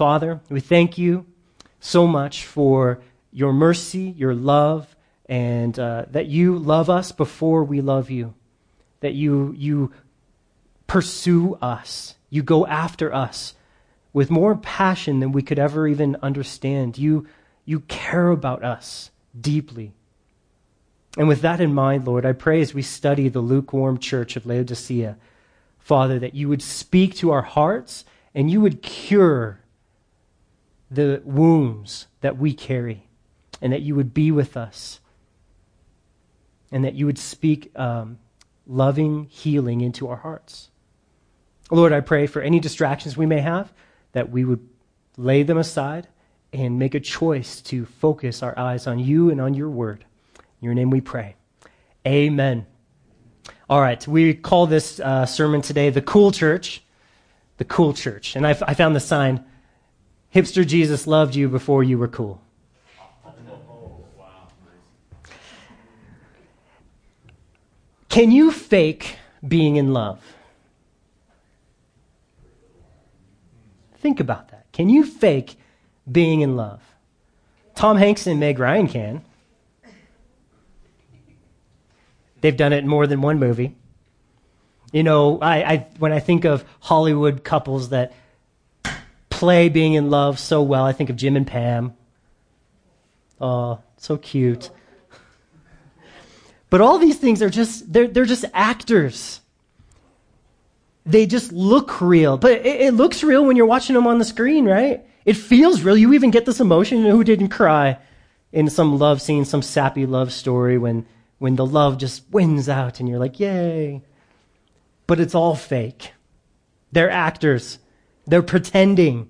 Father, we thank you so much for your mercy, your love, and uh, that you love us before we love you. That you, you pursue us. You go after us with more passion than we could ever even understand. You, you care about us deeply. And with that in mind, Lord, I pray as we study the lukewarm church of Laodicea, Father, that you would speak to our hearts and you would cure the wounds that we carry, and that you would be with us, and that you would speak um, loving healing into our hearts. Lord, I pray for any distractions we may have, that we would lay them aside and make a choice to focus our eyes on you and on your word. In your name we pray. Amen. All right, we call this uh, sermon today the Cool Church. The Cool Church. And I, I found the sign Hipster Jesus loved you before you were cool. Can you fake being in love? Think about that. Can you fake being in love? Tom Hanks and Meg Ryan can. They've done it in more than one movie. You know, I, I, when I think of Hollywood couples that play being in love so well, I think of Jim and Pam. Oh, so cute. But all these things are just, they're, they're just actors. They just look real. But it, it looks real when you're watching them on the screen, right? It feels real. You even get this emotion. Who didn't cry in some love scene, some sappy love story when, when the love just wins out and you're like, yay. But it's all fake. They're actors. They're pretending.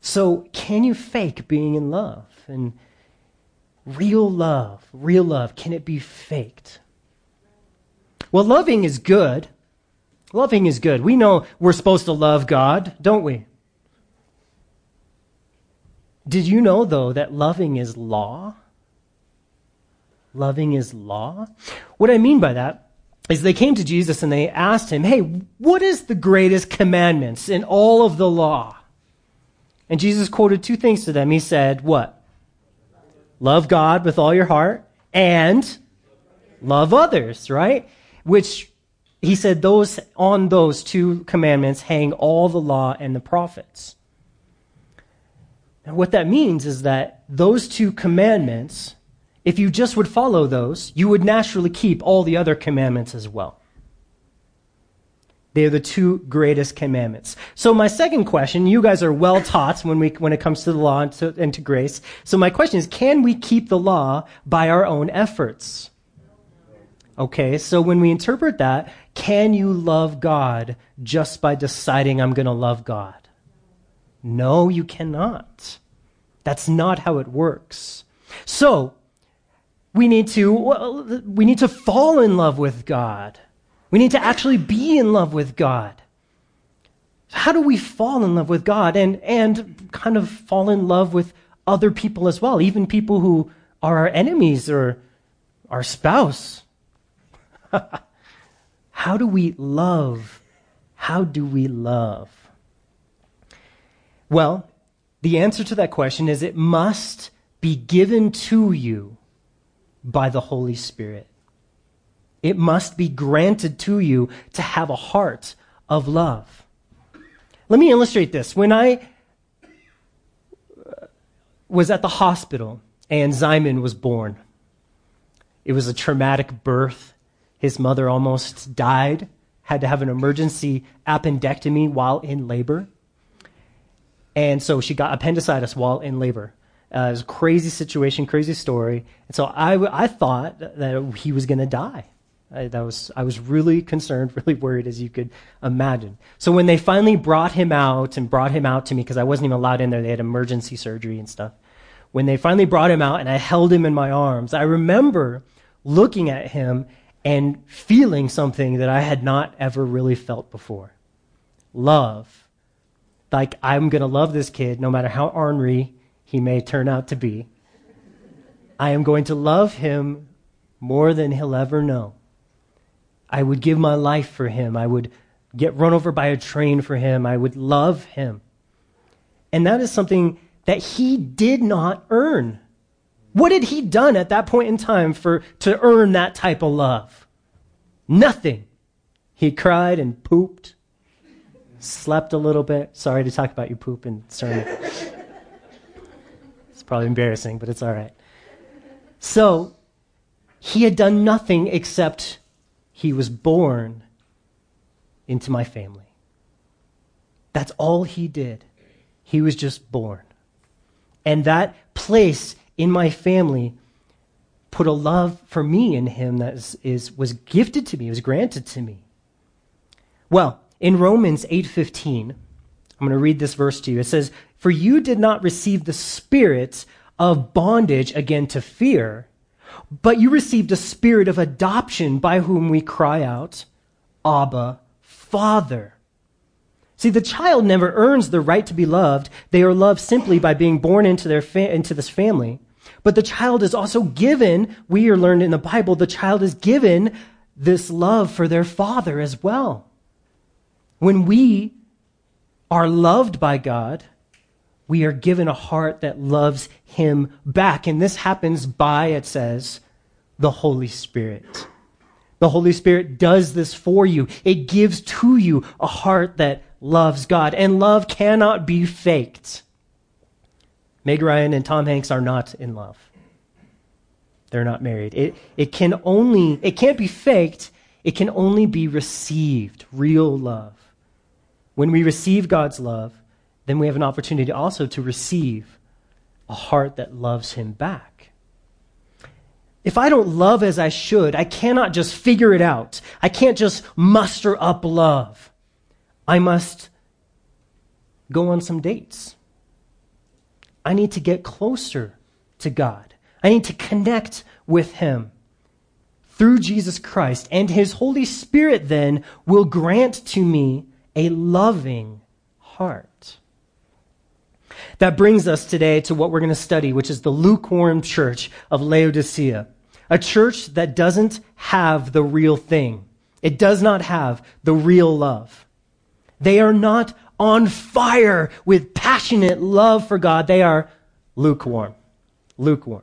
So, can you fake being in love? And real love, real love, can it be faked? Well, loving is good. Loving is good. We know we're supposed to love God, don't we? Did you know, though, that loving is law? Loving is law? What I mean by that is they came to Jesus and they asked him, Hey, what is the greatest commandments in all of the law? And Jesus quoted two things to them. He said, What? Love God with all your heart and love others, right? Which he said those on those two commandments hang all the law and the prophets. And what that means is that those two commandments, if you just would follow those, you would naturally keep all the other commandments as well. They are the two greatest commandments. So my second question, you guys are well taught when we, when it comes to the law and to, and to grace. So my question is, can we keep the law by our own efforts? Okay, so when we interpret that, can you love God just by deciding I'm going to love God? No, you cannot. That's not how it works. So, we need to well, we need to fall in love with God. We need to actually be in love with God. How do we fall in love with God and and kind of fall in love with other people as well, even people who are our enemies or our spouse? How do we love? How do we love? Well, the answer to that question is it must be given to you by the Holy Spirit. It must be granted to you to have a heart of love. Let me illustrate this. When I was at the hospital and Zyman was born, it was a traumatic birth. His mother almost died, had to have an emergency appendectomy while in labor. And so she got appendicitis while in labor. Uh, it was a crazy situation, crazy story. And so I, I thought that he was going to die. I, that was, I was really concerned, really worried, as you could imagine. So when they finally brought him out and brought him out to me, because I wasn't even allowed in there, they had emergency surgery and stuff. When they finally brought him out and I held him in my arms, I remember looking at him and feeling something that I had not ever really felt before love like I'm going to love this kid no matter how ornery he may turn out to be. I am going to love him more than he'll ever know. I would give my life for him. I would get run over by a train for him. I would love him. And that is something that he did not earn. What had he done at that point in time for, to earn that type of love? Nothing. He cried and pooped, slept a little bit. Sorry to talk about your poop and sermon. it's probably embarrassing, but it's all right. So, he had done nothing except he was born into my family. That's all he did. He was just born. And that place in my family put a love for me in him that is, is, was gifted to me, was granted to me. Well, in Romans 8:15, I'm going to read this verse to you. It says, "For you did not receive the spirit of bondage again to fear, but you received a spirit of adoption by whom we cry out, Abba, Father." See, the child never earns the right to be loved. They are loved simply by being born into, their fa- into this family. But the child is also given, we are learned in the Bible, the child is given this love for their father as well. When we are loved by God, we are given a heart that loves Him back. And this happens by, it says, the Holy Spirit. The Holy Spirit does this for you. It gives to you a heart that loves God. And love cannot be faked. Meg Ryan and Tom Hanks are not in love. They're not married. It, it can only, it can't be faked. It can only be received, real love. When we receive God's love, then we have an opportunity also to receive a heart that loves Him back. If I don't love as I should, I cannot just figure it out. I can't just muster up love. I must go on some dates. I need to get closer to God. I need to connect with Him. Through Jesus Christ and His Holy Spirit, then, will grant to me a loving heart. That brings us today to what we're going to study, which is the lukewarm church of Laodicea. A church that doesn't have the real thing. It does not have the real love. They are not on fire with passionate love for God. They are lukewarm. Lukewarm.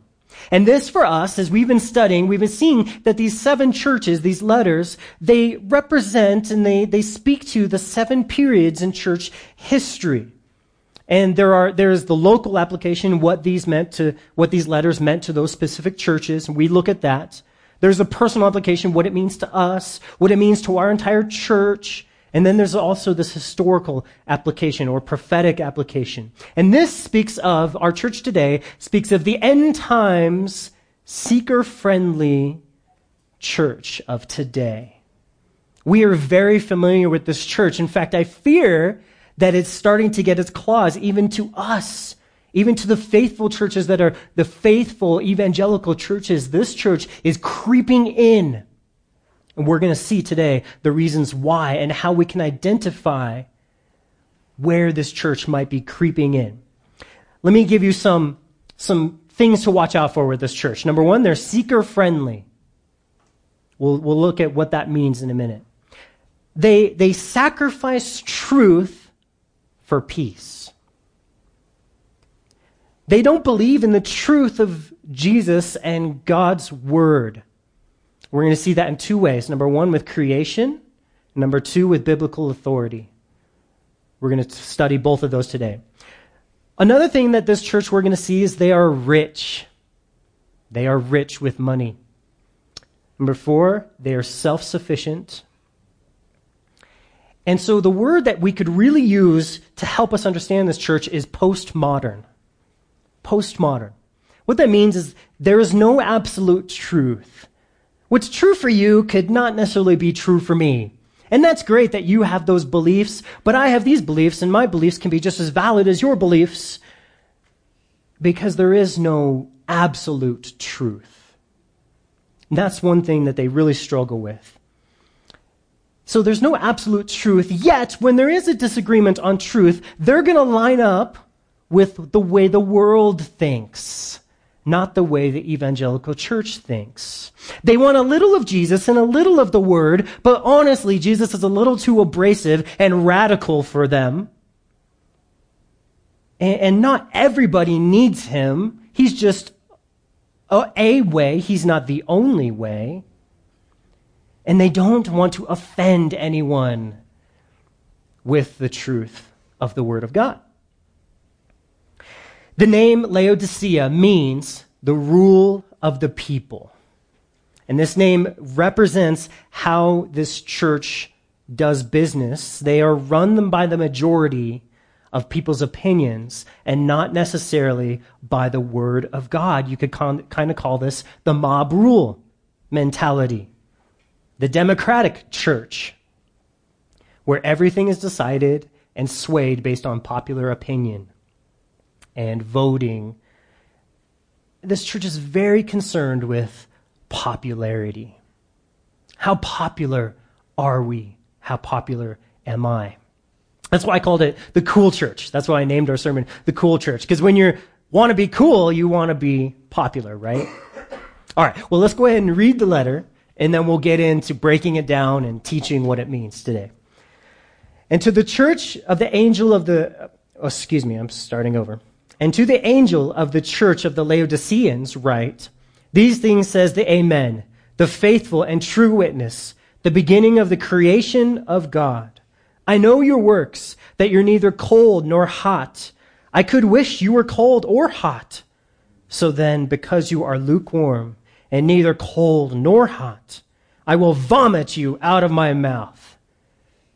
And this for us, as we've been studying, we've been seeing that these seven churches, these letters, they represent and they, they speak to the seven periods in church history. And there are, there is the local application, what these meant to, what these letters meant to those specific churches. And we look at that. There's a personal application, what it means to us, what it means to our entire church. And then there's also this historical application or prophetic application. And this speaks of, our church today speaks of the end times seeker friendly church of today. We are very familiar with this church. In fact, I fear that it's starting to get its claws even to us, even to the faithful churches that are the faithful evangelical churches. This church is creeping in and we're going to see today the reasons why and how we can identify where this church might be creeping in. Let me give you some, some things to watch out for with this church. Number one, they're seeker friendly. We'll, we'll look at what that means in a minute. They, they sacrifice truth for peace. They don't believe in the truth of Jesus and God's word. We're going to see that in two ways. Number one, with creation. Number two, with biblical authority. We're going to study both of those today. Another thing that this church we're going to see is they are rich. They are rich with money. Number four, they are self sufficient. And so the word that we could really use to help us understand this church is postmodern. Postmodern. What that means is there is no absolute truth. What's true for you could not necessarily be true for me. And that's great that you have those beliefs, but I have these beliefs, and my beliefs can be just as valid as your beliefs because there is no absolute truth. And that's one thing that they really struggle with. So there's no absolute truth, yet when there is a disagreement on truth, they're going to line up with the way the world thinks not the way the evangelical church thinks. They want a little of Jesus and a little of the word, but honestly, Jesus is a little too abrasive and radical for them. And, not everybody needs him. He's just a way. He's not the only way. And they don't want to offend anyone with the truth of the Word of God. The name Laodicea means the rule of the people. And this name represents how this church does business. They are run by the majority of people's opinions and not necessarily by the word of God. You could con- kind of call this the mob rule mentality. The democratic church, where everything is decided and swayed based on popular opinion and voting. This church is very concerned with popularity. How popular are we? How popular am I? That's why I called it the cool church. That's why I named our sermon the cool church. Because when you want to be cool, you want to be popular, right? All right. Well, let's go ahead and read the letter, and then we'll get into breaking it down and teaching what it means today. And to the church of the angel of the, oh, excuse me, I'm starting over. And to the angel of the church of the Laodiceans write, These things says the Amen, the faithful and true witness, the beginning of the creation of God. I know your works, that you're neither cold nor hot. I could wish you were cold or hot. So then, because you are lukewarm and neither cold nor hot, I will vomit you out of my mouth.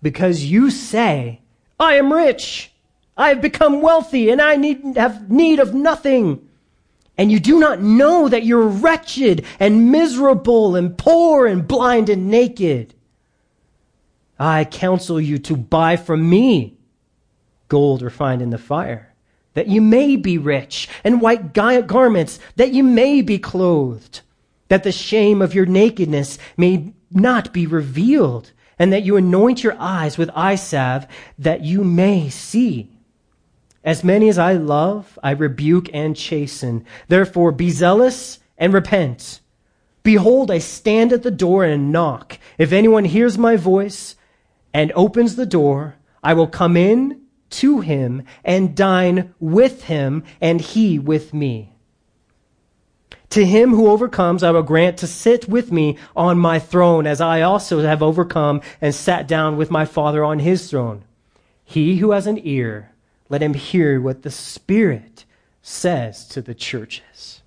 Because you say, I am rich I have become wealthy and I need, have need of nothing. And you do not know that you're wretched and miserable and poor and blind and naked. I counsel you to buy from me gold refined in the fire, that you may be rich, and white garments, that you may be clothed, that the shame of your nakedness may not be revealed, and that you anoint your eyes with eye salve, that you may see. As many as I love, I rebuke and chasten. Therefore, be zealous and repent. Behold, I stand at the door and knock. If anyone hears my voice and opens the door, I will come in to him and dine with him and he with me. To him who overcomes, I will grant to sit with me on my throne, as I also have overcome and sat down with my Father on his throne. He who has an ear, let him hear what the Spirit says to the churches.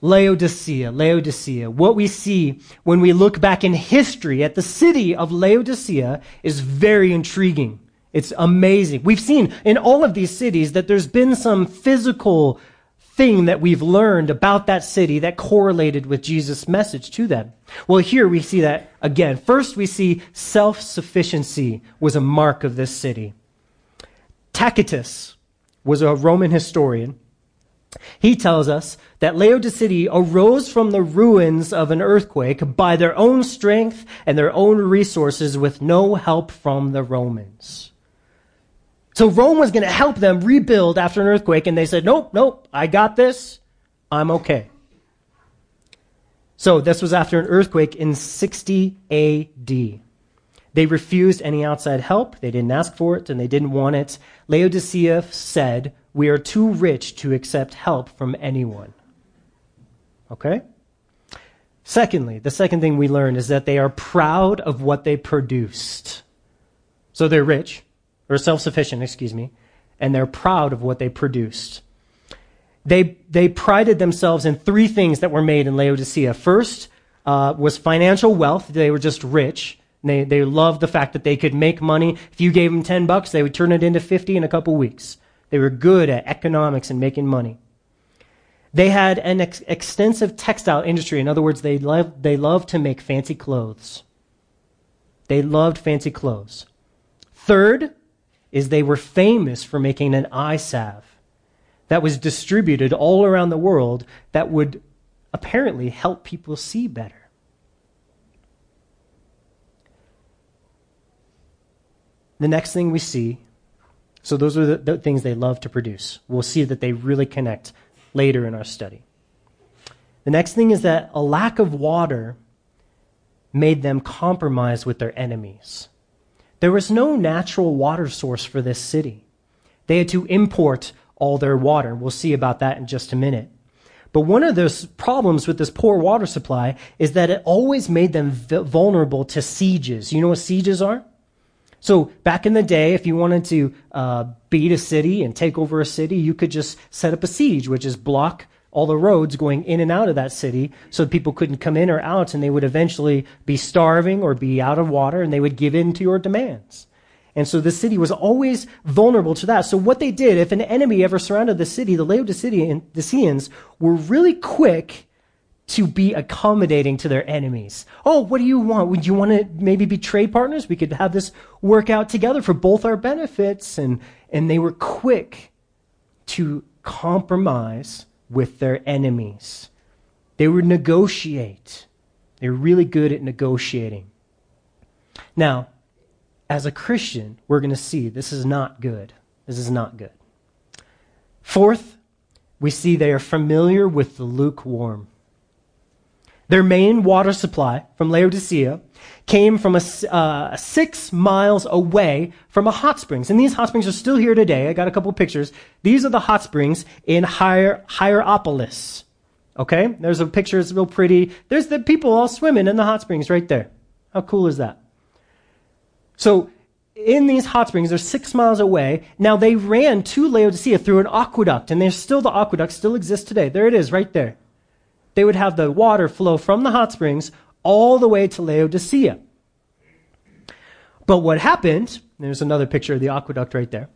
Laodicea, Laodicea. What we see when we look back in history at the city of Laodicea is very intriguing. It's amazing. We've seen in all of these cities that there's been some physical thing that we've learned about that city that correlated with Jesus' message to them. Well, here we see that again. First, we see self sufficiency was a mark of this city. Tacitus was a Roman historian. He tells us that Laodicea arose from the ruins of an earthquake by their own strength and their own resources with no help from the Romans. So Rome was going to help them rebuild after an earthquake, and they said, Nope, nope, I got this. I'm okay. So this was after an earthquake in 60 AD. They refused any outside help. They didn't ask for it and they didn't want it. Laodicea said, We are too rich to accept help from anyone. Okay? Secondly, the second thing we learn is that they are proud of what they produced. So they're rich, or self sufficient, excuse me, and they're proud of what they produced. They, they prided themselves in three things that were made in Laodicea. First uh, was financial wealth, they were just rich. They, they loved the fact that they could make money. If you gave them 10 bucks, they would turn it into 50 in a couple weeks. They were good at economics and making money. They had an ex- extensive textile industry. In other words, they loved, they loved to make fancy clothes. They loved fancy clothes. Third is they were famous for making an eye salve that was distributed all around the world that would apparently help people see better. The next thing we see, so those are the, the things they love to produce. We'll see that they really connect later in our study. The next thing is that a lack of water made them compromise with their enemies. There was no natural water source for this city. They had to import all their water. We'll see about that in just a minute. But one of the problems with this poor water supply is that it always made them vulnerable to sieges. You know what sieges are? So back in the day, if you wanted to uh, beat a city and take over a city, you could just set up a siege, which is block all the roads going in and out of that city so people couldn't come in or out and they would eventually be starving or be out of water and they would give in to your demands. And so the city was always vulnerable to that. So what they did, if an enemy ever surrounded the city, the Laodiceans were really quick to be accommodating to their enemies. Oh, what do you want? Would you want to maybe be trade partners? We could have this work out together for both our benefits. And, and they were quick to compromise with their enemies. They would negotiate. They were really good at negotiating. Now, as a Christian, we're going to see this is not good. This is not good. Fourth, we see they are familiar with the lukewarm. Their main water supply from Laodicea came from a, uh, six miles away from a hot springs. And these hot springs are still here today. I got a couple pictures. These are the hot springs in Hier- Hierapolis. Okay? There's a picture. It's real pretty. There's the people all swimming in the hot springs right there. How cool is that? So in these hot springs, they're six miles away. Now they ran to Laodicea through an aqueduct, and there's still the aqueduct still exists today. There it is, right there. They would have the water flow from the hot springs all the way to Laodicea. But what happened, there's another picture of the aqueduct right there.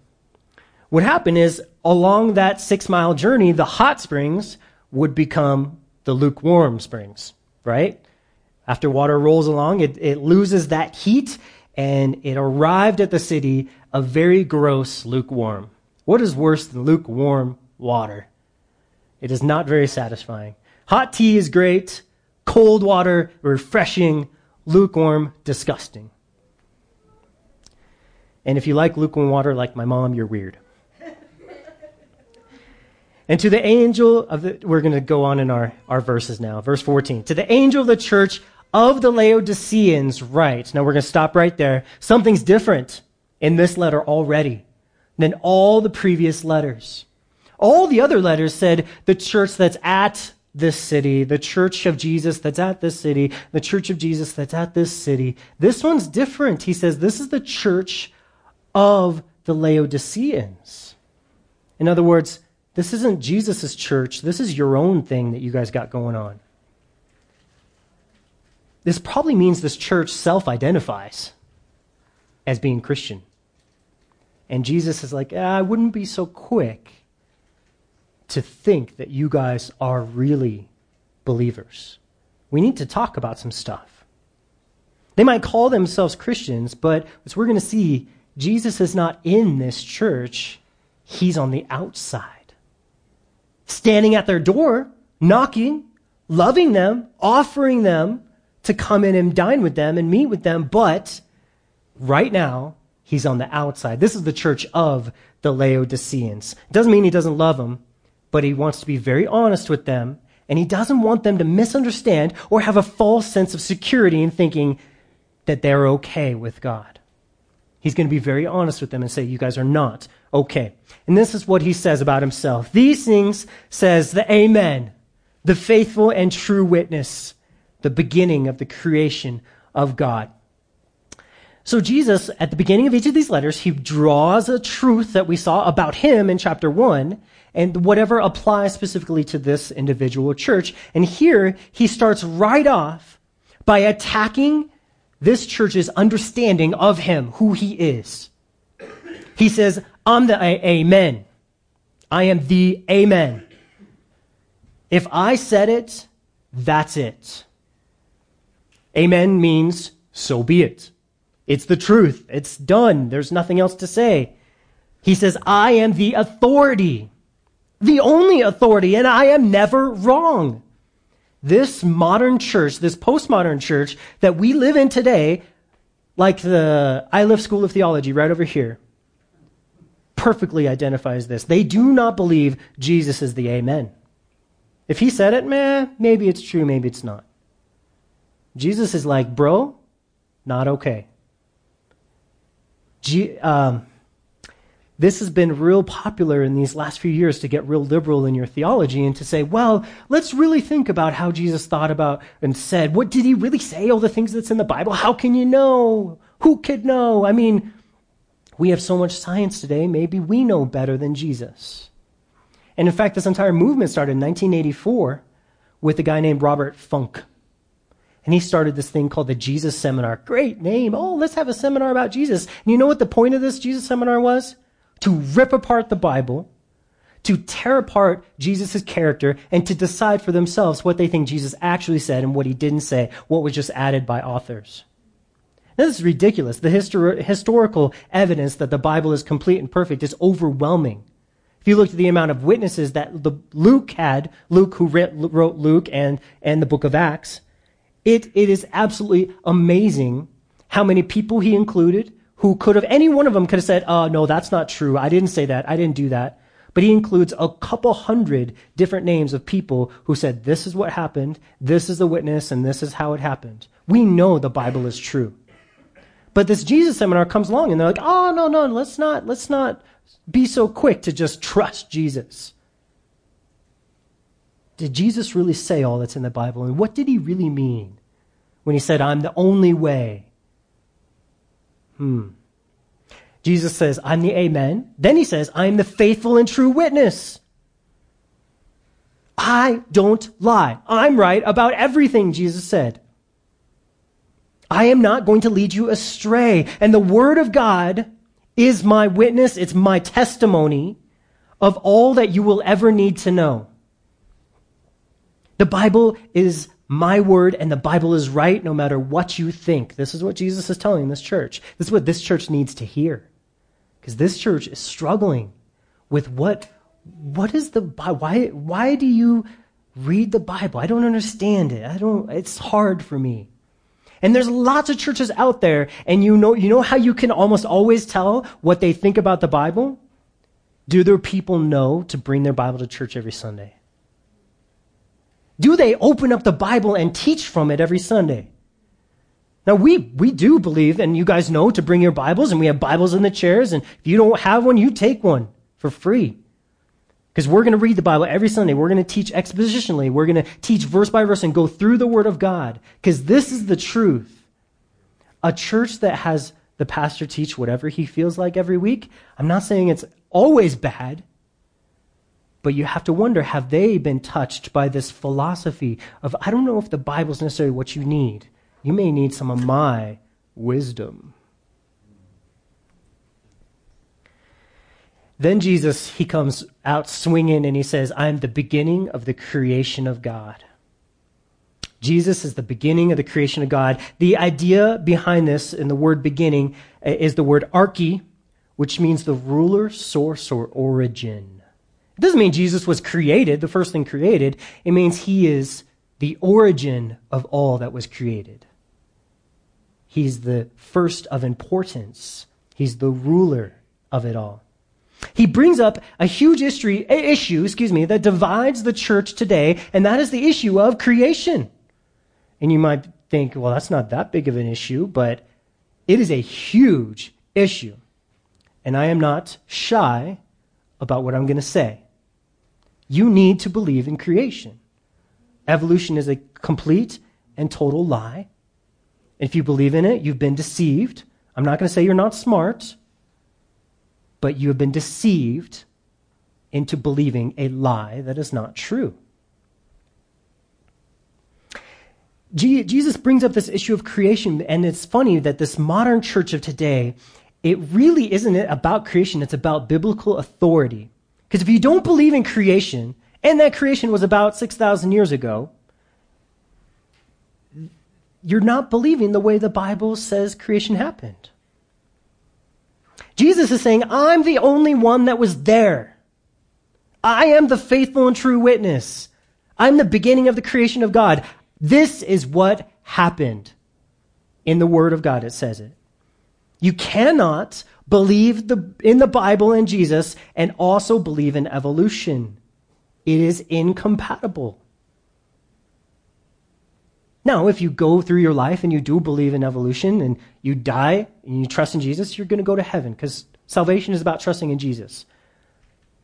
What happened is along that six mile journey, the hot springs would become the lukewarm springs, right? After water rolls along, it, it loses that heat and it arrived at the city a very gross lukewarm. What is worse than lukewarm water? It is not very satisfying. Hot tea is great, cold water, refreshing, lukewarm, disgusting. And if you like lukewarm water like my mom, you're weird. and to the angel of the, we're going to go on in our, our verses now. Verse 14. To the angel of the church of the Laodiceans write. Now we're going to stop right there. Something's different in this letter already than all the previous letters. All the other letters said the church that's at this city, the church of Jesus that's at this city, the church of Jesus that's at this city. This one's different. He says this is the church of the Laodiceans. In other words, this isn't Jesus' church. This is your own thing that you guys got going on. This probably means this church self identifies as being Christian. And Jesus is like, ah, I wouldn't be so quick to think that you guys are really believers. We need to talk about some stuff. They might call themselves Christians, but as we're going to see, Jesus is not in this church, he's on the outside. Standing at their door, knocking, loving them, offering them to come in and dine with them and meet with them, but right now, he's on the outside. This is the church of the Laodiceans. It doesn't mean he doesn't love them, but he wants to be very honest with them, and he doesn't want them to misunderstand or have a false sense of security in thinking that they're okay with God. He's going to be very honest with them and say, You guys are not okay. And this is what he says about himself. These things says the Amen, the faithful and true witness the beginning of the creation of God. So Jesus, at the beginning of each of these letters, he draws a truth that we saw about him in chapter one and whatever applies specifically to this individual church. And here he starts right off by attacking this church's understanding of him, who he is. He says, I'm the a- Amen. I am the Amen. If I said it, that's it. Amen means so be it. It's the truth. It's done. There's nothing else to say. He says, I am the authority, the only authority, and I am never wrong. This modern church, this postmodern church that we live in today, like the Iliff School of Theology right over here, perfectly identifies this. They do not believe Jesus is the Amen. If he said it, meh, maybe it's true, maybe it's not. Jesus is like, bro, not okay. G- um, this has been real popular in these last few years to get real liberal in your theology and to say, well, let's really think about how Jesus thought about and said. What did he really say? All the things that's in the Bible? How can you know? Who could know? I mean, we have so much science today, maybe we know better than Jesus. And in fact, this entire movement started in 1984 with a guy named Robert Funk. And he started this thing called the Jesus Seminar. Great name. Oh, let's have a seminar about Jesus. And you know what the point of this Jesus seminar was? To rip apart the Bible, to tear apart Jesus' character, and to decide for themselves what they think Jesus actually said and what he didn't say, what was just added by authors. Now, this is ridiculous. The histor- historical evidence that the Bible is complete and perfect is overwhelming. If you look at the amount of witnesses that the, Luke had, Luke who wrote Luke and, and the book of Acts, it, it is absolutely amazing how many people he included who could have, any one of them could have said, oh, no, that's not true. I didn't say that. I didn't do that. But he includes a couple hundred different names of people who said, this is what happened, this is the witness, and this is how it happened. We know the Bible is true. But this Jesus seminar comes along and they're like, oh, no, no, let's not, let's not be so quick to just trust Jesus. Did Jesus really say all that's in the Bible? And what did he really mean when he said, I'm the only way? Hmm. Jesus says, I'm the Amen. Then he says, I'm the faithful and true witness. I don't lie. I'm right about everything Jesus said. I am not going to lead you astray. And the Word of God is my witness, it's my testimony of all that you will ever need to know. The Bible is my word, and the Bible is right no matter what you think. This is what Jesus is telling this church. This is what this church needs to hear. Because this church is struggling with what, what is the why why do you read the Bible? I don't understand it. I don't it's hard for me. And there's lots of churches out there, and you know, you know how you can almost always tell what they think about the Bible? Do their people know to bring their Bible to church every Sunday? Do they open up the Bible and teach from it every Sunday? Now we, we do believe, and you guys know to bring your Bibles, and we have Bibles in the chairs, and if you don't have one, you take one for free. Because we're going to read the Bible every Sunday. We're going to teach expositionally. We're going to teach verse by verse and go through the Word of God. Because this is the truth. A church that has the pastor teach whatever he feels like every week, I'm not saying it's always bad, but you have to wonder have they been touched by this philosophy of, I don't know if the Bible is necessarily what you need. You may need some of my wisdom. Then Jesus, he comes out swinging and he says, I'm the beginning of the creation of God. Jesus is the beginning of the creation of God. The idea behind this in the word beginning is the word arche, which means the ruler, source, or origin. It doesn't mean Jesus was created, the first thing created. It means he is the origin of all that was created. He's the first of importance. He's the ruler of it all. He brings up a huge history, issue, excuse me, that divides the church today, and that is the issue of creation. And you might think, well, that's not that big of an issue, but it is a huge issue. And I am not shy about what I'm going to say. You need to believe in creation. Evolution is a complete and total lie. If you believe in it, you've been deceived. I'm not going to say you're not smart but you have been deceived into believing a lie that is not true. Jesus brings up this issue of creation, and it's funny that this modern church of today, it really isn't about creation, it's about biblical authority. Because if you don't believe in creation, and that creation was about 6,000 years ago, you're not believing the way the Bible says creation happened. Jesus is saying, I'm the only one that was there. I am the faithful and true witness. I'm the beginning of the creation of God. This is what happened. In the Word of God, it says it. You cannot believe the, in the Bible and Jesus and also believe in evolution. It is incompatible. Now, if you go through your life and you do believe in evolution and you die and you trust in Jesus, you're going to go to heaven because Salvation is about trusting in Jesus.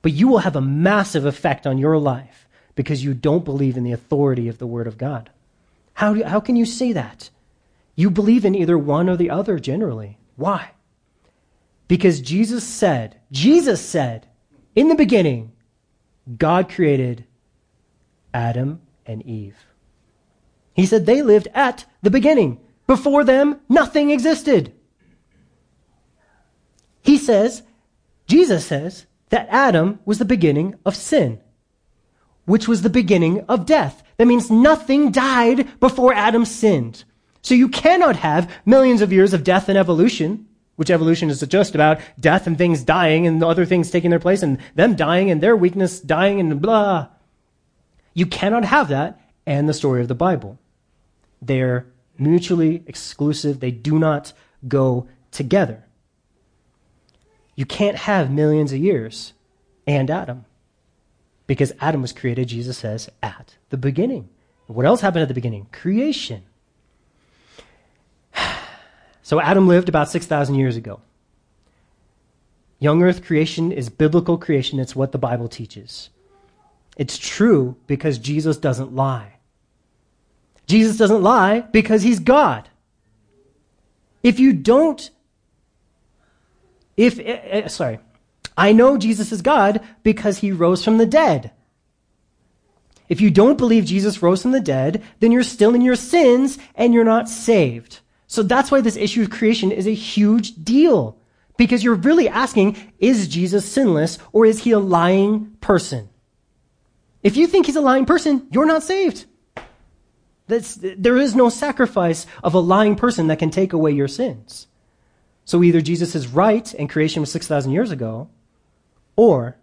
But you will have a massive effect on your life because you don't believe in the authority of the Word of God. How, do, how can you say that? You believe in either one or the other generally. Why? Because Jesus said, Jesus said, in the beginning, God created Adam and Eve. He said they lived at the beginning. Before them, nothing existed. He says, Jesus says, that Adam was the beginning of sin, which was the beginning of death. That means nothing died before Adam sinned. So you cannot have millions of years of death and evolution, which evolution is just about death and things dying and other things taking their place and them dying and their weakness dying and blah. You cannot have that and the story of the Bible. They're mutually exclusive. They do not go together. You can't have millions of years and Adam. Because Adam was created, Jesus says, at the beginning. What else happened at the beginning? Creation. So Adam lived about 6,000 years ago. Young earth creation is biblical creation. It's what the Bible teaches. It's true because Jesus doesn't lie. Jesus doesn't lie because he's God. If you don't if, uh, sorry, I know Jesus is God because he rose from the dead. If you don't believe Jesus rose from the dead, then you're still in your sins and you're not saved. So that's why this issue of creation is a huge deal. Because you're really asking, is Jesus sinless or is he a lying person? If you think he's a lying person, you're not saved. That's, there is no sacrifice of a lying person that can take away your sins. So either Jesus is right and creation was 6,000 years ago, or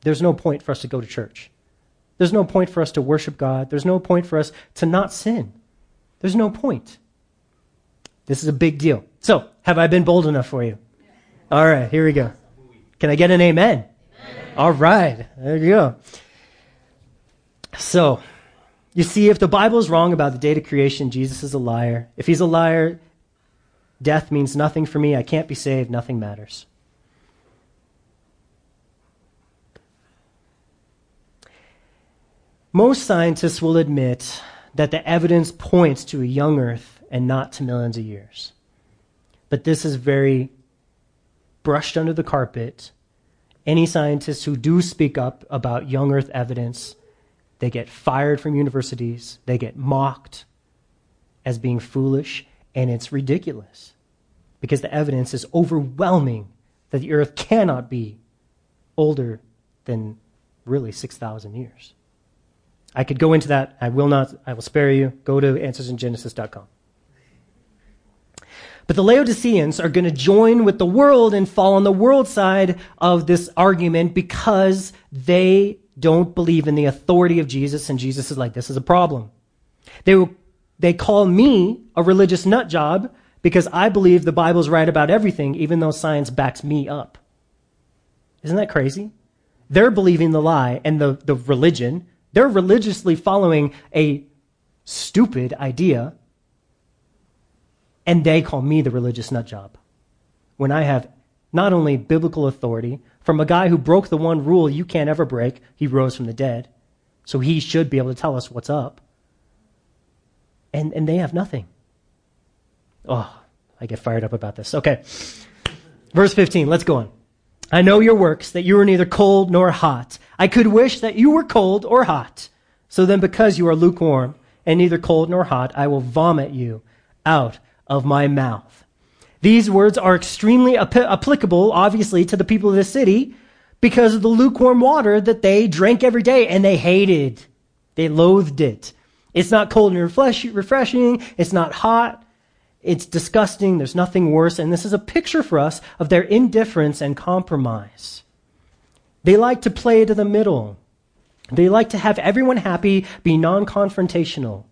there's no point for us to go to church. There's no point for us to worship God. There's no point for us to not sin. There's no point. This is a big deal. So, have I been bold enough for you? All right, here we go. Can I get an amen? amen. All right, there you go. So, you see, if the Bible is wrong about the date of creation, Jesus is a liar. If he's a liar, Death means nothing for me. I can't be saved. Nothing matters. Most scientists will admit that the evidence points to a young Earth and not to millions of years. But this is very brushed under the carpet. Any scientists who do speak up about young Earth evidence, they get fired from universities, they get mocked as being foolish, and it's ridiculous because the evidence is overwhelming that the earth cannot be older than really 6,000 years. I could go into that. I will not. I will spare you. Go to answersingenesis.com. But the Laodiceans are going to join with the world and fall on the world side of this argument because they don't believe in the authority of Jesus, and Jesus is like, this is a problem. They, they call me a religious nut job because I believe the Bible's right about everything, even though science backs me up. Isn't that crazy? They're believing the lie and the, the religion. They're religiously following a stupid idea, and they call me the religious nut job. When I have not only biblical authority from a guy who broke the one rule you can't ever break, he rose from the dead, so he should be able to tell us what's up. And, and they have nothing. Oh, I get fired up about this. Okay. Verse 15, let's go on. I know your works, that you are neither cold nor hot. I could wish that you were cold or hot. So then, because you are lukewarm and neither cold nor hot, I will vomit you out of my mouth. These words are extremely ap- applicable, obviously, to the people of the city because of the lukewarm water that they drank every day and they hated. They loathed it. It's not cold and refreshing. It's not hot. It's disgusting. There's nothing worse. And this is a picture for us of their indifference and compromise. They like to play to the middle. They like to have everyone happy, be non confrontational.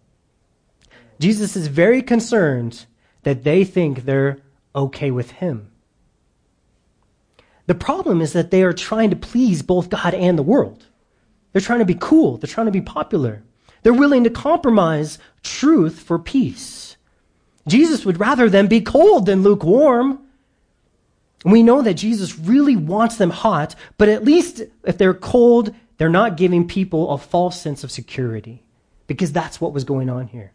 Jesus is very concerned that they think they're okay with him. The problem is that they are trying to please both God and the world. They're trying to be cool, they're trying to be popular. They're willing to compromise truth for peace. Jesus would rather them be cold than lukewarm. And we know that Jesus really wants them hot, but at least if they're cold, they're not giving people a false sense of security because that's what was going on here.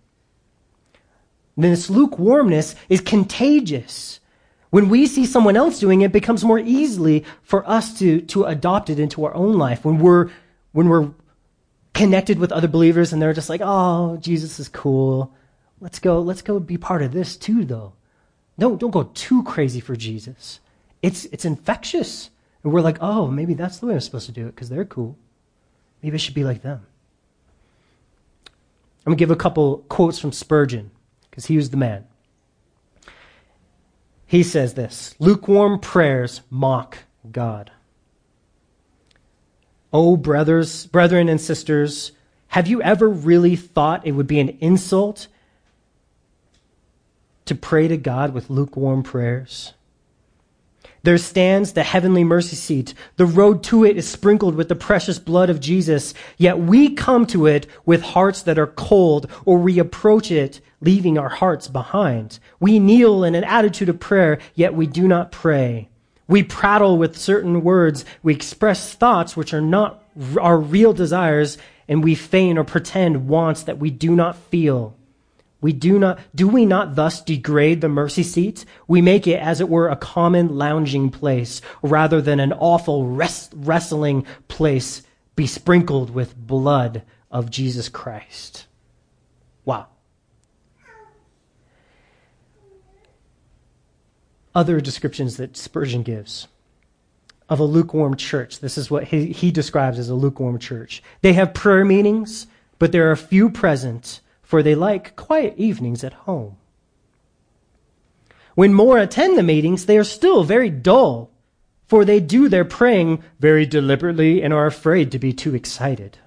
This lukewarmness is contagious. When we see someone else doing it, it becomes more easily for us to, to adopt it into our own life. When we're, when we're connected with other believers and they're just like, oh, Jesus is cool. Let's go, let's go be part of this too, though. Don't, don't go too crazy for Jesus. It's, it's infectious. And we're like, oh, maybe that's the way I'm supposed to do it because they're cool. Maybe I should be like them. I'm going to give a couple quotes from Spurgeon because he was the man. He says this lukewarm prayers mock God. Oh, brothers, brethren and sisters, have you ever really thought it would be an insult to pray to God with lukewarm prayers? There stands the heavenly mercy seat. The road to it is sprinkled with the precious blood of Jesus. Yet we come to it with hearts that are cold, or we approach it leaving our hearts behind. We kneel in an attitude of prayer, yet we do not pray. We prattle with certain words. We express thoughts which are not our real desires, and we feign or pretend wants that we do not feel. We do not, do we not thus degrade the mercy seat? We make it, as it were, a common lounging place rather than an awful rest, wrestling place besprinkled with blood of Jesus Christ. Wow. Other descriptions that Spurgeon gives of a lukewarm church. This is what he, he describes as a lukewarm church. They have prayer meetings, but there are few present for they like quiet evenings at home. When more attend the meetings, they are still very dull, for they do their praying very deliberately and are afraid to be too excited.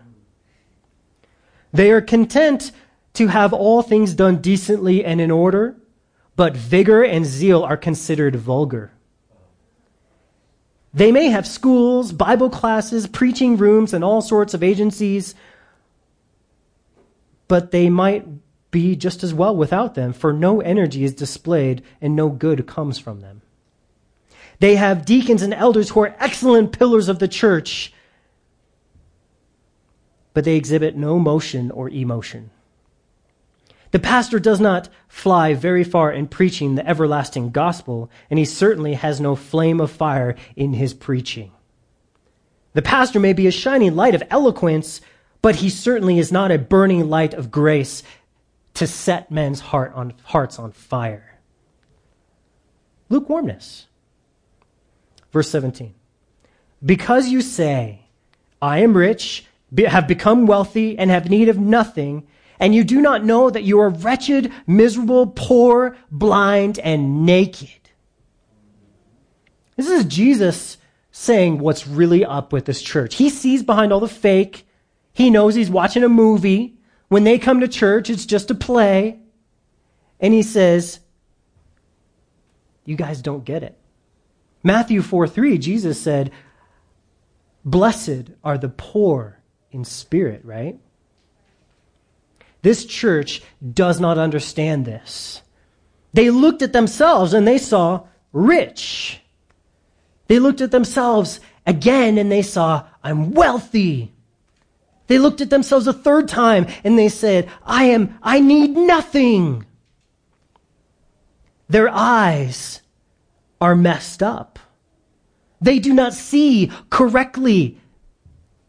They are content to have all things done decently and in order, but vigor and zeal are considered vulgar. They may have schools, Bible classes, preaching rooms, and all sorts of agencies, but they might be just as well without them, for no energy is displayed and no good comes from them. They have deacons and elders who are excellent pillars of the church, but they exhibit no motion or emotion. The pastor does not fly very far in preaching the everlasting gospel, and he certainly has no flame of fire in his preaching. The pastor may be a shining light of eloquence, but he certainly is not a burning light of grace to set men's heart on, hearts on fire. Lukewarmness. Verse 17. Because you say, I am rich, have become wealthy, and have need of nothing, and you do not know that you are wretched, miserable, poor, blind, and naked. This is Jesus saying what's really up with this church. He sees behind all the fake, he knows he's watching a movie. When they come to church, it's just a play. And he says, You guys don't get it. Matthew 4 3, Jesus said, Blessed are the poor in spirit, right? This church does not understand this. They looked at themselves and they saw rich. They looked at themselves again and they saw, I'm wealthy. They looked at themselves a third time and they said, I am, I need nothing. Their eyes are messed up. They do not see correctly.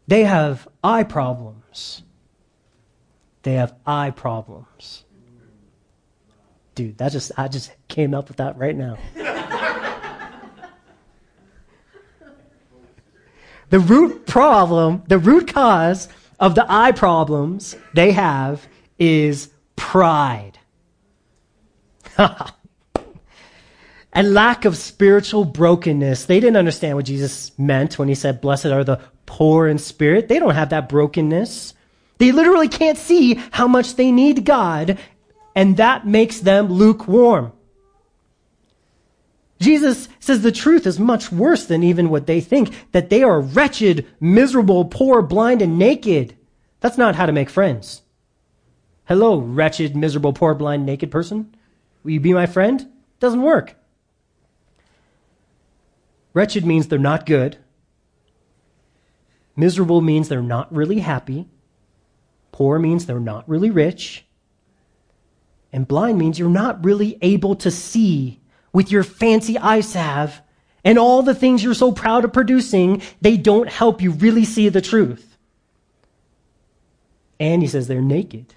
They have eye problems. They have eye problems. Dude, that just I just came up with that right now. the root problem, the root cause of the eye problems they have is pride. and lack of spiritual brokenness. They didn't understand what Jesus meant when he said, Blessed are the poor in spirit. They don't have that brokenness. They literally can't see how much they need God, and that makes them lukewarm. Jesus says the truth is much worse than even what they think, that they are wretched, miserable, poor, blind, and naked. That's not how to make friends. Hello, wretched, miserable, poor, blind, naked person. Will you be my friend? Doesn't work. Wretched means they're not good. Miserable means they're not really happy. Poor means they're not really rich. And blind means you're not really able to see with your fancy salve and all the things you're so proud of producing, they don't help you really see the truth. And he says they're naked,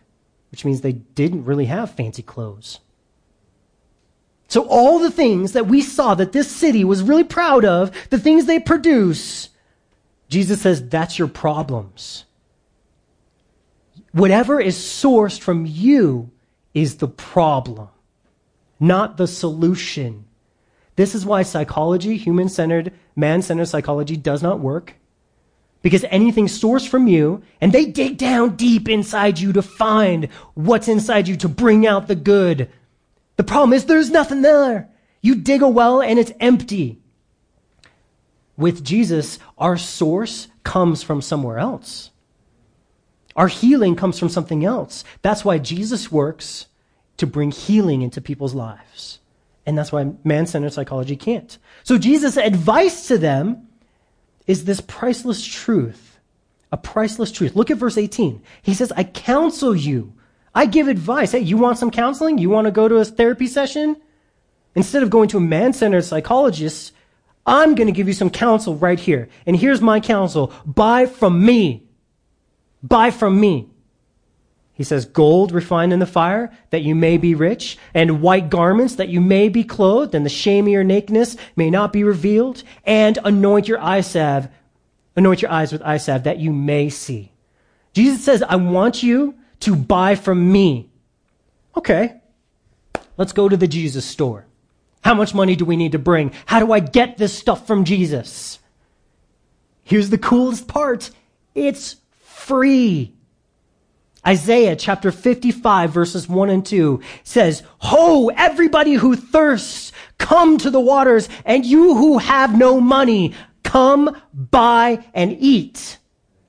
which means they didn't really have fancy clothes. So all the things that we saw that this city was really proud of, the things they produce, Jesus says that's your problems. Whatever is sourced from you is the problem, not the solution. This is why psychology, human centered, man centered psychology, does not work. Because anything sourced from you, and they dig down deep inside you to find what's inside you to bring out the good. The problem is there's nothing there. You dig a well and it's empty. With Jesus, our source comes from somewhere else. Our healing comes from something else. That's why Jesus works to bring healing into people's lives. And that's why man centered psychology can't. So Jesus' advice to them is this priceless truth. A priceless truth. Look at verse 18. He says, I counsel you. I give advice. Hey, you want some counseling? You want to go to a therapy session? Instead of going to a man centered psychologist, I'm going to give you some counsel right here. And here's my counsel. Buy from me. Buy from me. He says, gold refined in the fire, that you may be rich, and white garments, that you may be clothed, and the shame of your nakedness may not be revealed, and anoint your eye salve, anoint your eyes with eye salve, that you may see. Jesus says, I want you to buy from me. Okay, let's go to the Jesus store. How much money do we need to bring? How do I get this stuff from Jesus? Here's the coolest part. It's free. Isaiah chapter 55 verses 1 and 2 says, Ho, everybody who thirsts, come to the waters, and you who have no money, come buy and eat.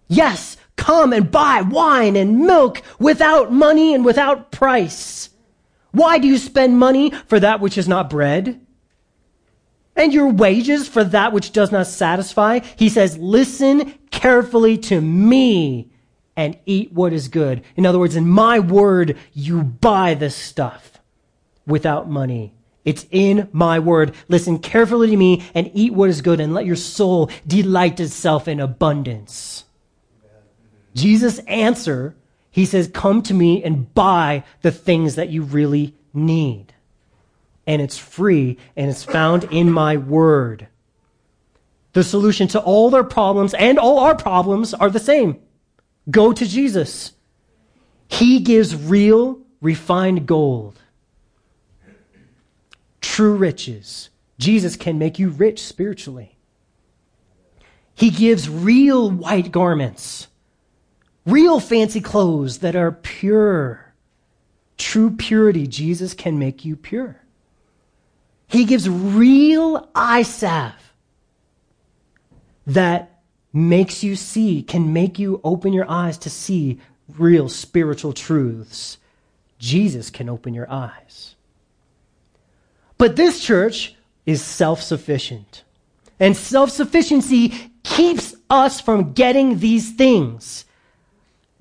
Yes, come and buy wine and milk without money and without price. Why do you spend money for that which is not bread? And your wages for that which does not satisfy? He says, listen carefully to me and eat what is good. In other words, in my word, you buy this stuff without money. It's in my word. Listen carefully to me and eat what is good and let your soul delight itself in abundance. Jesus' answer, he says, come to me and buy the things that you really need. And it's free and it's found in my word. The solution to all their problems and all our problems are the same. Go to Jesus. He gives real, refined gold, true riches. Jesus can make you rich spiritually. He gives real white garments, real fancy clothes that are pure. True purity, Jesus can make you pure. He gives real eye salve that makes you see, can make you open your eyes to see real spiritual truths. Jesus can open your eyes. But this church is self sufficient. And self sufficiency keeps us from getting these things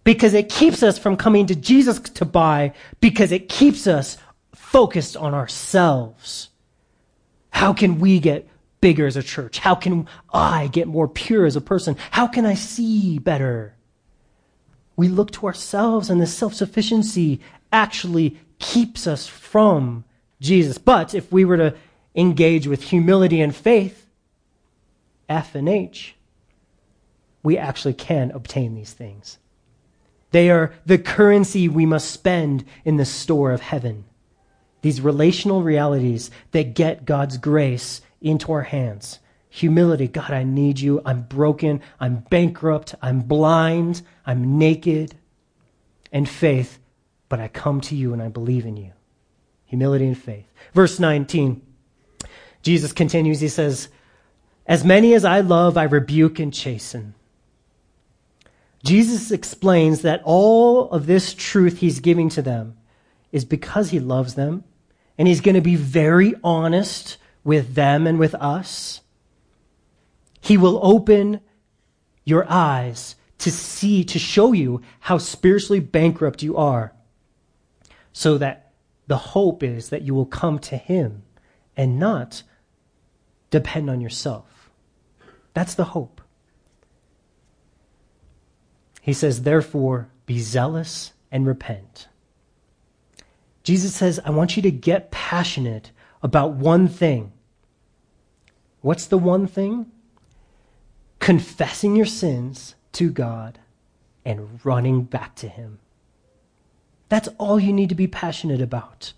because it keeps us from coming to Jesus to buy because it keeps us focused on ourselves. How can we get bigger as a church? How can I get more pure as a person? How can I see better? We look to ourselves, and this self sufficiency actually keeps us from Jesus. But if we were to engage with humility and faith, F and H, we actually can obtain these things. They are the currency we must spend in the store of heaven. These relational realities that get God's grace into our hands. Humility, God, I need you. I'm broken. I'm bankrupt. I'm blind. I'm naked. And faith, but I come to you and I believe in you. Humility and faith. Verse 19, Jesus continues. He says, As many as I love, I rebuke and chasten. Jesus explains that all of this truth he's giving to them is because he loves them, and he's going to be very honest with them and with us. He will open your eyes to see, to show you how spiritually bankrupt you are, so that the hope is that you will come to Him and not depend on yourself. That's the hope. He says, therefore, be zealous and repent. Jesus says, I want you to get passionate about one thing. What's the one thing? Confessing your sins to God and running back to Him. That's all you need to be passionate about.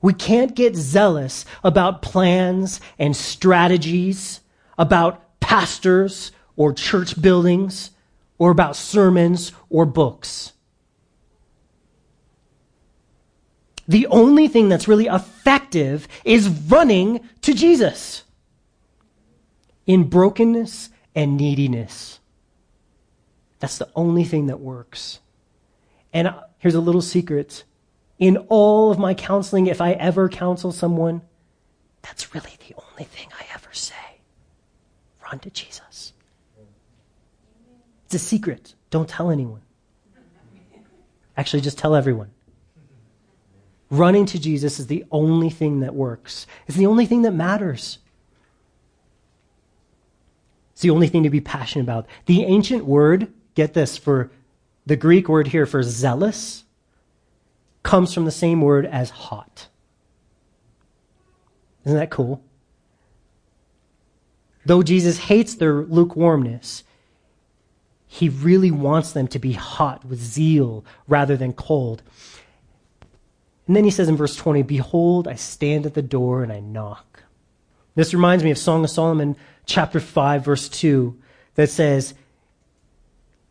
We can't get zealous about plans and strategies, about pastors or church buildings, or about sermons or books. The only thing that's really effective is running to Jesus in brokenness and neediness. That's the only thing that works. And uh, here's a little secret. In all of my counseling, if I ever counsel someone, that's really the only thing I ever say. Run to Jesus. It's a secret. Don't tell anyone. Actually, just tell everyone. Running to Jesus is the only thing that works. It's the only thing that matters. It's the only thing to be passionate about. The ancient word, get this, for the Greek word here for zealous comes from the same word as hot. Isn't that cool? Though Jesus hates their lukewarmness, he really wants them to be hot with zeal rather than cold. And then he says in verse 20, Behold, I stand at the door and I knock. This reminds me of Song of Solomon chapter 5, verse 2, that says,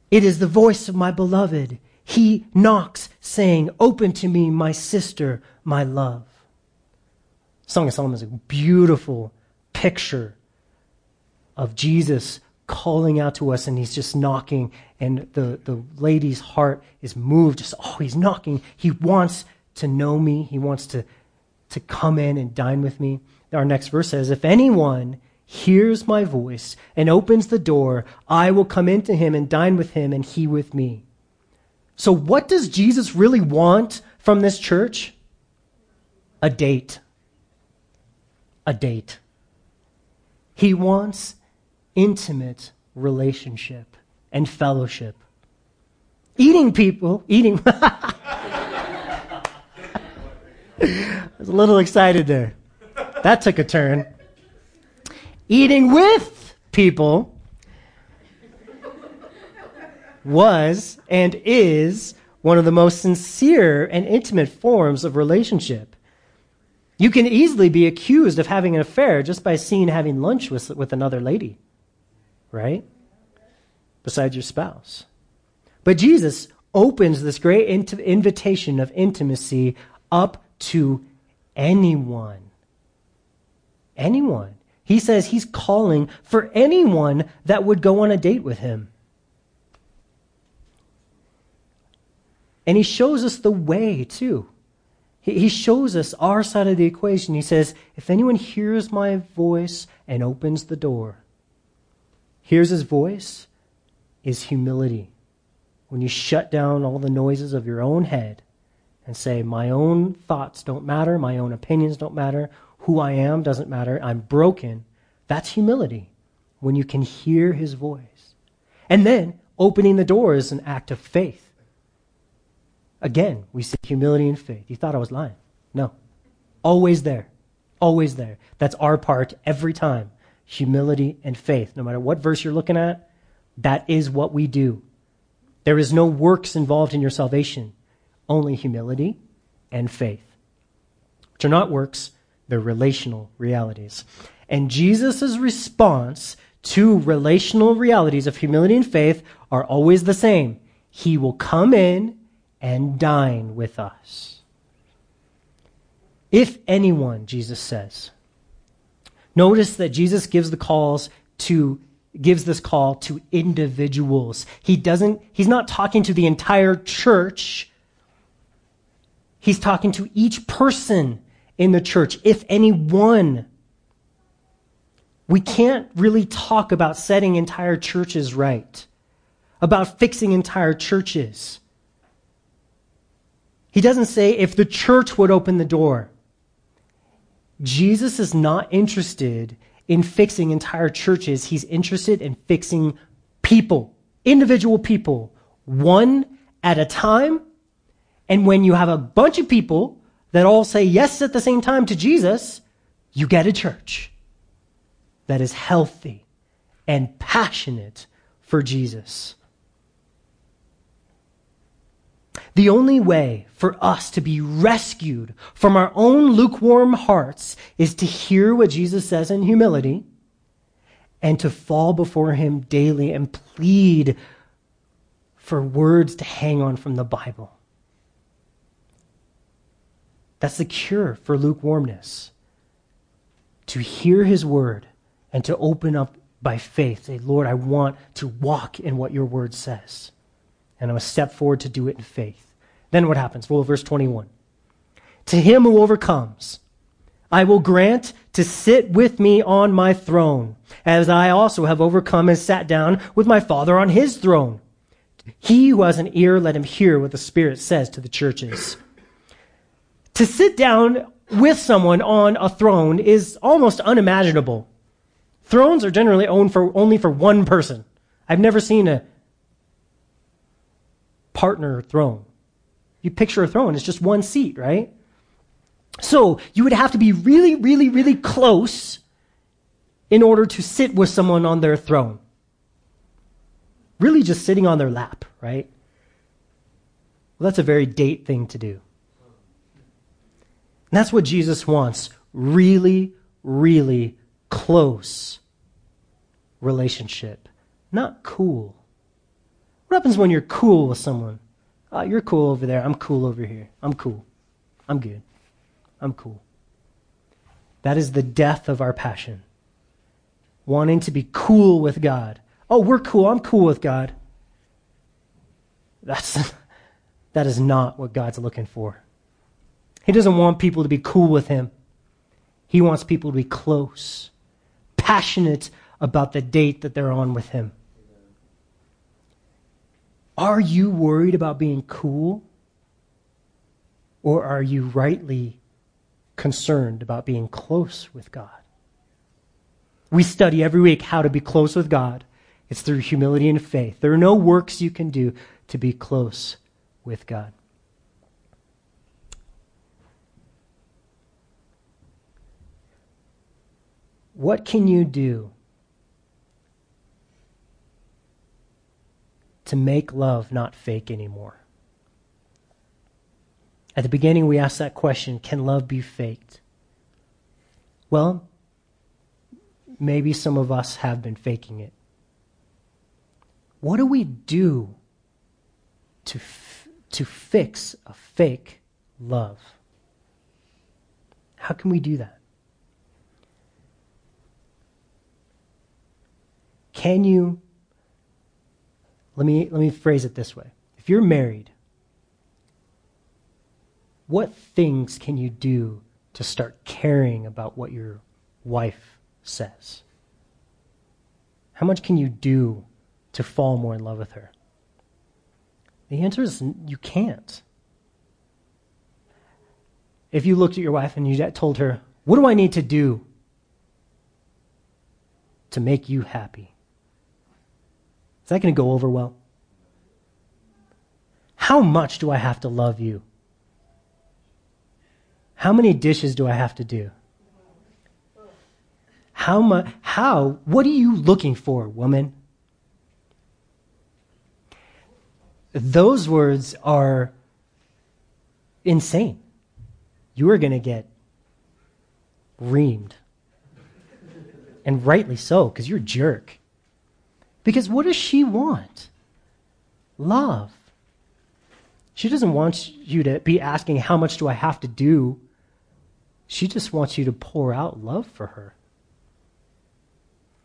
It is the voice of my beloved. He knocks, saying, Open to me, my sister, my love. Song of Solomon is a beautiful picture of Jesus calling out to us and he's just knocking and the, the lady's heart is moved just oh he's knocking he wants to know me he wants to to come in and dine with me our next verse says if anyone hears my voice and opens the door, I will come into him and dine with him and he with me. So, what does Jesus really want from this church? A date. A date. He wants intimate relationship and fellowship. Eating people, eating. I was a little excited there. That took a turn eating with people was and is one of the most sincere and intimate forms of relationship. You can easily be accused of having an affair just by seeing having lunch with, with another lady, right? Besides your spouse. But Jesus opens this great invitation of intimacy up to anyone. Anyone. He says he's calling for anyone that would go on a date with him. And he shows us the way, too. He shows us our side of the equation. He says, If anyone hears my voice and opens the door, hears his voice is humility. When you shut down all the noises of your own head and say, My own thoughts don't matter, my own opinions don't matter, who I am doesn't matter. I'm broken. That's humility when you can hear his voice. And then opening the door is an act of faith. Again, we see humility and faith. You thought I was lying. No. Always there. Always there. That's our part every time. Humility and faith. No matter what verse you're looking at, that is what we do. There is no works involved in your salvation, only humility and faith, which are not works, they're relational realities. And Jesus' response to relational realities of humility and faith are always the same. He will come in and dine with us. If anyone, Jesus says. Notice that Jesus gives the calls to gives this call to individuals. He doesn't he's not talking to the entire church. He's talking to each person in the church, if anyone. we can't really talk about setting entire churches right, about fixing entire churches. He doesn't say if the church would open the door. Jesus is not interested in fixing entire churches. He's interested in fixing people, individual people, one at a time. And when you have a bunch of people that all say yes at the same time to Jesus, you get a church that is healthy and passionate for Jesus. The only way for us to be rescued from our own lukewarm hearts is to hear what Jesus says in humility and to fall before Him daily and plead for words to hang on from the Bible. That's the cure for lukewarmness. To hear His word and to open up by faith. Say, Lord, I want to walk in what your word says. And I'm to step forward to do it in faith. Then what happens? Well, verse 21. To him who overcomes, I will grant to sit with me on my throne, as I also have overcome and sat down with my Father on his throne. He who has an ear, let him hear what the Spirit says to the churches. To sit down with someone on a throne is almost unimaginable. Thrones are generally owned for only for one person. I've never seen a partner throne. You picture a throne, it's just one seat, right? So you would have to be really, really, really close in order to sit with someone on their throne. Really just sitting on their lap, right? Well, that's a very date thing to do. And that's what Jesus wants. Really, really close relationship. Not cool. What happens when you're cool with someone? Oh, you're cool over there. I'm cool over here. I'm cool. I'm good. I'm cool. That is the death of our passion. Wanting to be cool with God. Oh, we're cool. I'm cool with God. That's, that is not what God's looking for. He doesn't want people to be cool with Him. He wants people to be close, passionate about the date that they're on with Him. Are you worried about being cool? Or are you rightly concerned about being close with God? We study every week how to be close with God. It's through humility and faith. There are no works you can do to be close with God. What can you do to make love not fake anymore? At the beginning, we asked that question can love be faked? Well, maybe some of us have been faking it. What do we do to, f- to fix a fake love? How can we do that? Can you let me, let me phrase it this way. If you're married, what things can you do to start caring about what your wife says? How much can you do to fall more in love with her? The answer is you can't. If you looked at your wife and you told her, What do I need to do to make you happy? Is that going to go over well? How much do I have to love you? How many dishes do I have to do? How much, how, what are you looking for, woman? Those words are insane. You are going to get reamed. And rightly so, because you're a jerk. Because what does she want? Love. She doesn't want you to be asking, How much do I have to do? She just wants you to pour out love for her.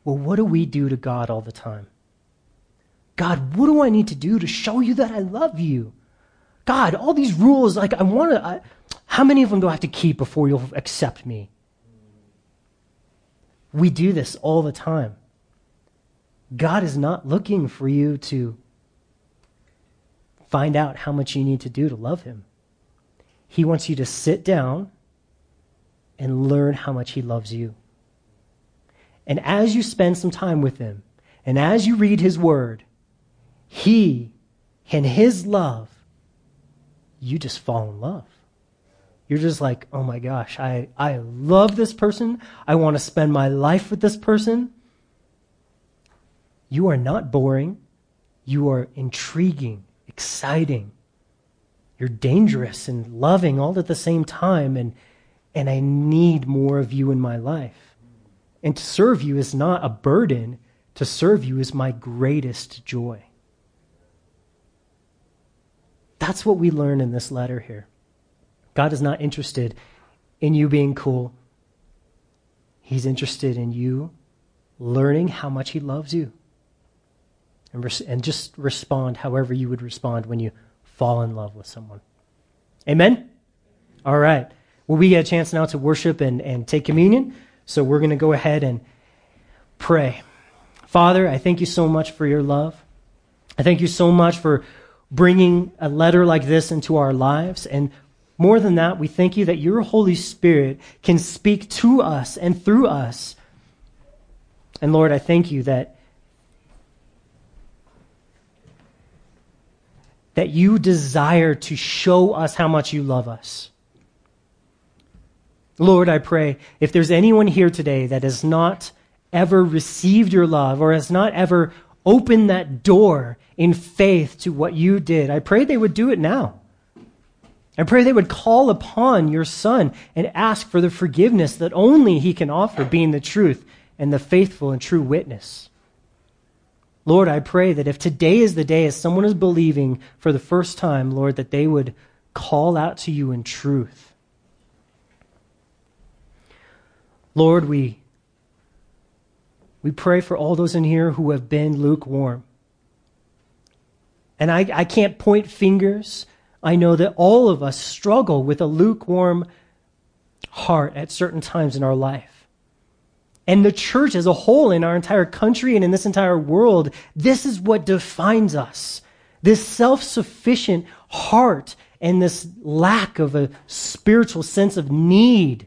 Well, what do we do to God all the time? God, what do I need to do to show you that I love you? God, all these rules, like, I want to, how many of them do I have to keep before you'll accept me? We do this all the time. God is not looking for you to find out how much you need to do to love Him. He wants you to sit down and learn how much He loves you. And as you spend some time with Him, and as you read His Word, He and His love, you just fall in love. You're just like, oh my gosh, I, I love this person. I want to spend my life with this person. You are not boring. You are intriguing, exciting. You're dangerous and loving all at the same time. And, and I need more of you in my life. And to serve you is not a burden, to serve you is my greatest joy. That's what we learn in this letter here. God is not interested in you being cool. He's interested in you learning how much He loves you and, res- and just respond however you would respond when you fall in love with someone. Amen? All right. Well, we get a chance now to worship and, and take communion. So we're going to go ahead and pray. Father, I thank you so much for your love. I thank you so much for bringing a letter like this into our lives. And more than that, we thank you that your Holy Spirit can speak to us and through us. And Lord, I thank you that that you desire to show us how much you love us. Lord, I pray if there's anyone here today that has not ever received your love or has not ever opened that door in faith to what you did, I pray they would do it now. I pray they would call upon your Son and ask for the forgiveness that only He can offer, being the truth and the faithful and true witness. Lord, I pray that if today is the day as someone is believing for the first time, Lord, that they would call out to you in truth. Lord, we, we pray for all those in here who have been lukewarm. And I, I can't point fingers. I know that all of us struggle with a lukewarm heart at certain times in our life and the church as a whole in our entire country and in this entire world, this is what defines us. This self sufficient heart and this lack of a spiritual sense of need.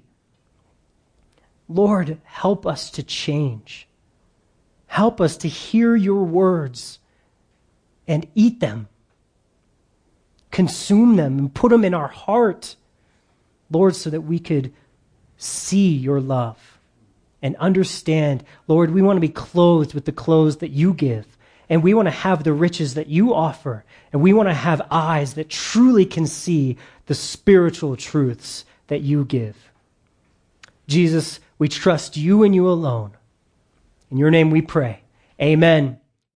Lord, help us to change. Help us to hear your words and eat them, consume them, and put them in our heart, Lord, so that we could see your love and understand, Lord, we want to be clothed with the clothes that you give. And we want to have the riches that you offer. And we want to have eyes that truly can see the spiritual truths that you give. Jesus, we trust you and you alone. In your name we pray. Amen.